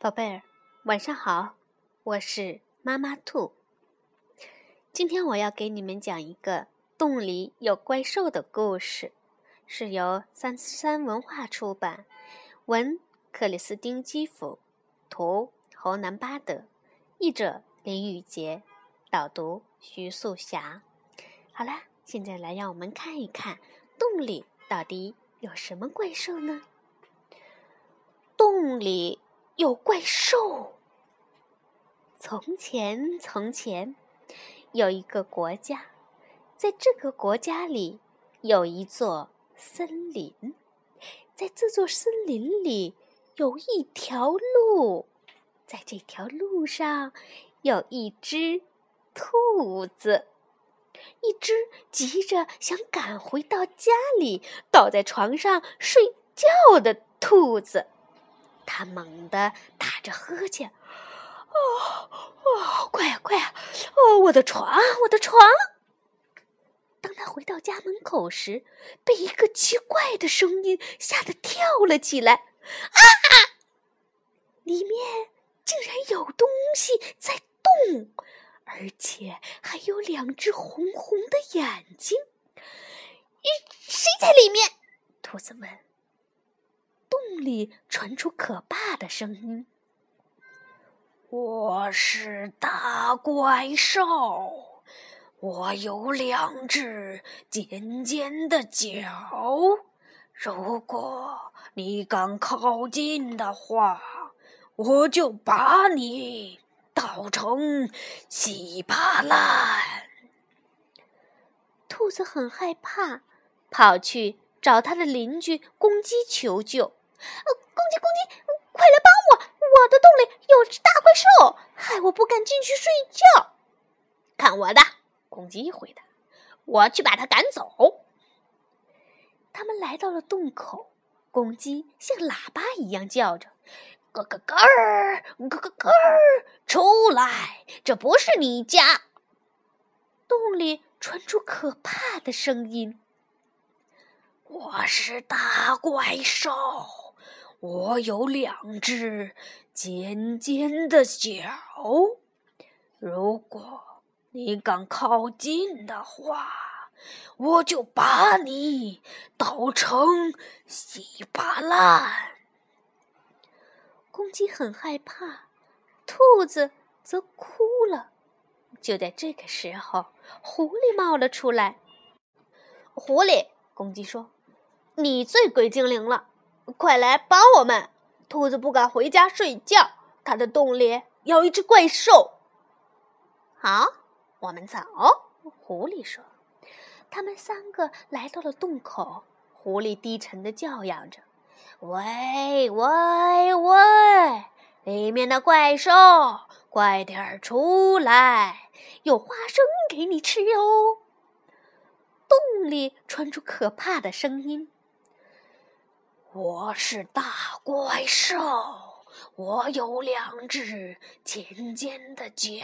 宝贝儿，晚上好，我是妈妈兔。今天我要给你们讲一个洞里有怪兽的故事，是由三三文化出版，文克里斯汀基辅，图侯南巴德，译者林雨杰，导读徐素霞。好啦，现在来让我们看一看洞里到底有什么怪兽呢？洞里。有怪兽。从前，从前，有一个国家，在这个国家里有一座森林，在这座森林里有一条路，在这条路上有一只兔子，一只急着想赶回到家里，倒在床上睡觉的兔子。他猛地打着呵欠，哦哦，快呀快呀！哦，我的床，我的床！当他回到家门口时，被一个奇怪的声音吓得跳了起来。啊！里面竟然有东西在动，而且还有两只红红的眼睛。咦谁在里面？兔子问。洞里传出可怕的声音：“我是大怪兽，我有两只尖尖的角。如果你敢靠近的话，我就把你捣成稀巴烂。”兔子很害怕，跑去找他的邻居公鸡求救。呃，公鸡，公鸡，快来帮我！我的洞里有只大怪兽，害我不敢进去睡觉。看我的！公鸡回答：“我去把它赶走。”他们来到了洞口，公鸡像喇叭一样叫着：“咯咯咯，咯咯咯，出来！这不是你家。”洞里传出可怕的声音：“我是大怪兽。”我有两只尖尖的脚，如果你敢靠近的话，我就把你捣成稀巴烂。公鸡很害怕，兔子则哭了。就在这个时候，狐狸冒了出来。狐狸，公鸡说：“你最鬼精灵了。”快来帮我们！兔子不敢回家睡觉，它的洞里有一只怪兽。好，我们走。狐狸说：“他们三个来到了洞口。”狐狸低沉的叫嚷着：“喂喂喂！里面的怪兽，快点出来，有花生给你吃哟！”洞里传出可怕的声音。我是大怪兽，我有两只尖尖的角。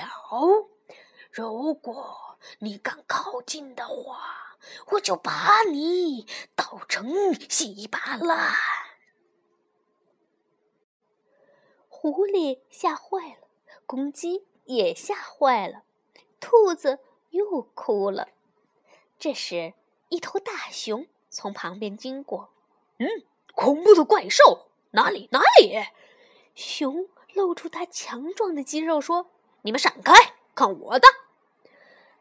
如果你敢靠近的话，我就把你捣成稀巴烂。狐狸吓坏了，公鸡也吓坏了，兔子又哭了。这时，一头大熊从旁边经过，嗯。恐怖的怪兽哪里哪里？熊露出它强壮的肌肉，说：“你们闪开，看我的！”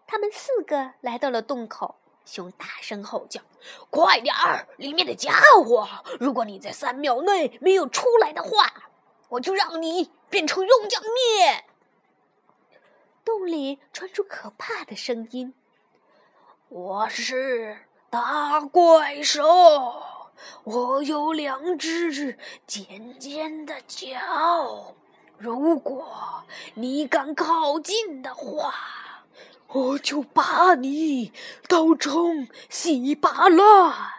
他们四个来到了洞口，熊大声吼叫：“快点儿，里面的家伙！如果你在三秒内没有出来的话，我就让你变成肉酱面！”洞里传出可怕的声音：“我是大怪兽。”我有两只尖尖的角，如果你敢靠近的话，我就把你刀冲稀巴烂。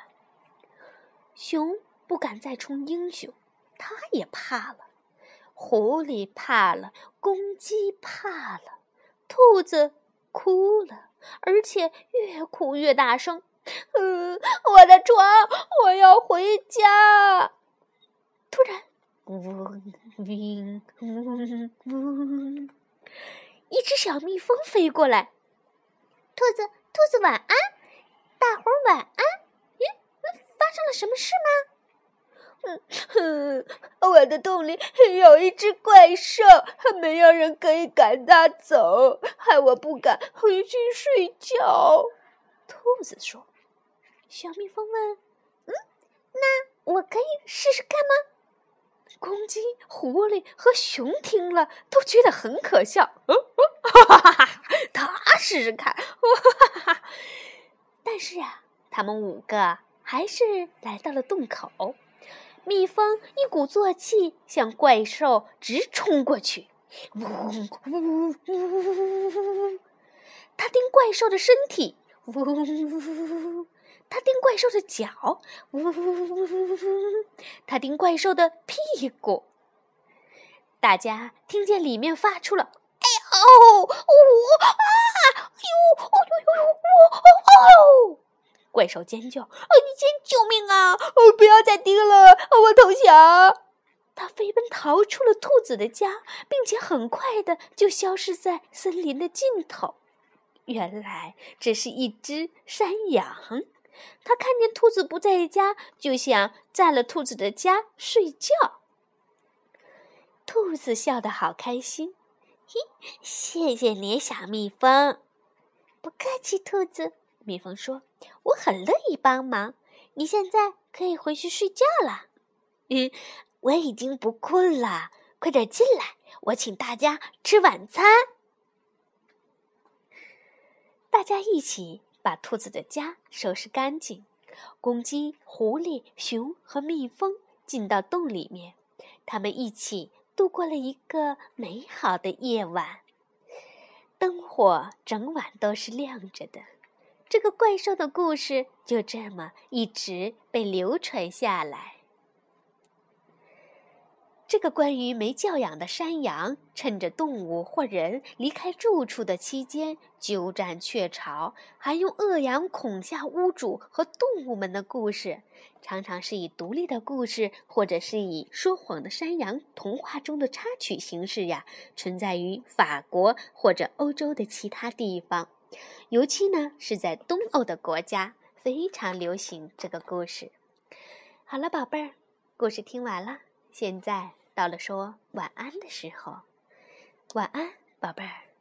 熊不敢再充英雄，他也怕了。狐狸怕了，公鸡怕了，兔子哭了，而且越哭越大声。呃，我的床，我要回家。突然，嗡嗡嗡，一只小蜜蜂飞过来。兔子，兔子晚安，大伙儿晚安。咦，发生了什么事吗？嗯哼，我的洞里有一只怪兽，没有人可以赶它走，害我不敢回去睡觉。兔子说。小蜜蜂问：“嗯，那我可以试试看吗？”公鸡、狐狸和熊听了都觉得很可笑。哈哈哈哈！他试试看。哈哈哈！但是啊，他们五个还是来到了洞口。蜜蜂一鼓作气向怪兽直冲过去。呜呜呜！它盯怪兽的身体。呜呜呜！它盯怪兽的脚。呜呜呜呜呜！它盯怪兽的屁股。大家听见里面发出了“哎呦，我啊，呦，哦呦呦呦，我哦哦”，怪兽尖叫：“哦，你先救命啊！哦，不要再盯了，我投降！”它飞奔逃出了兔子的家，并且很快的就消失在森林的尽头。原来这是一只山羊，它看见兔子不在家，就想占了兔子的家睡觉。兔子笑得好开心，嘿，谢谢你，小蜜蜂。不客气，兔子。蜜蜂说：“我很乐意帮忙。你现在可以回去睡觉了。”嗯，我已经不困了。快点进来，我请大家吃晚餐。大家一起把兔子的家收拾干净。公鸡、狐狸、熊和蜜蜂进到洞里面，他们一起。度过了一个美好的夜晚，灯火整晚都是亮着的。这个怪兽的故事就这么一直被流传下来。这个关于没教养的山羊，趁着动物或人离开住处的期间鸠占鹊巢，还用恶羊恐吓屋主和动物们的故事，常常是以独立的故事，或者是以说谎的山羊童话中的插曲形式呀，存在于法国或者欧洲的其他地方，尤其呢是在东欧的国家非常流行这个故事。好了，宝贝儿，故事听完了，现在。到了说晚安的时候，晚安，宝贝儿。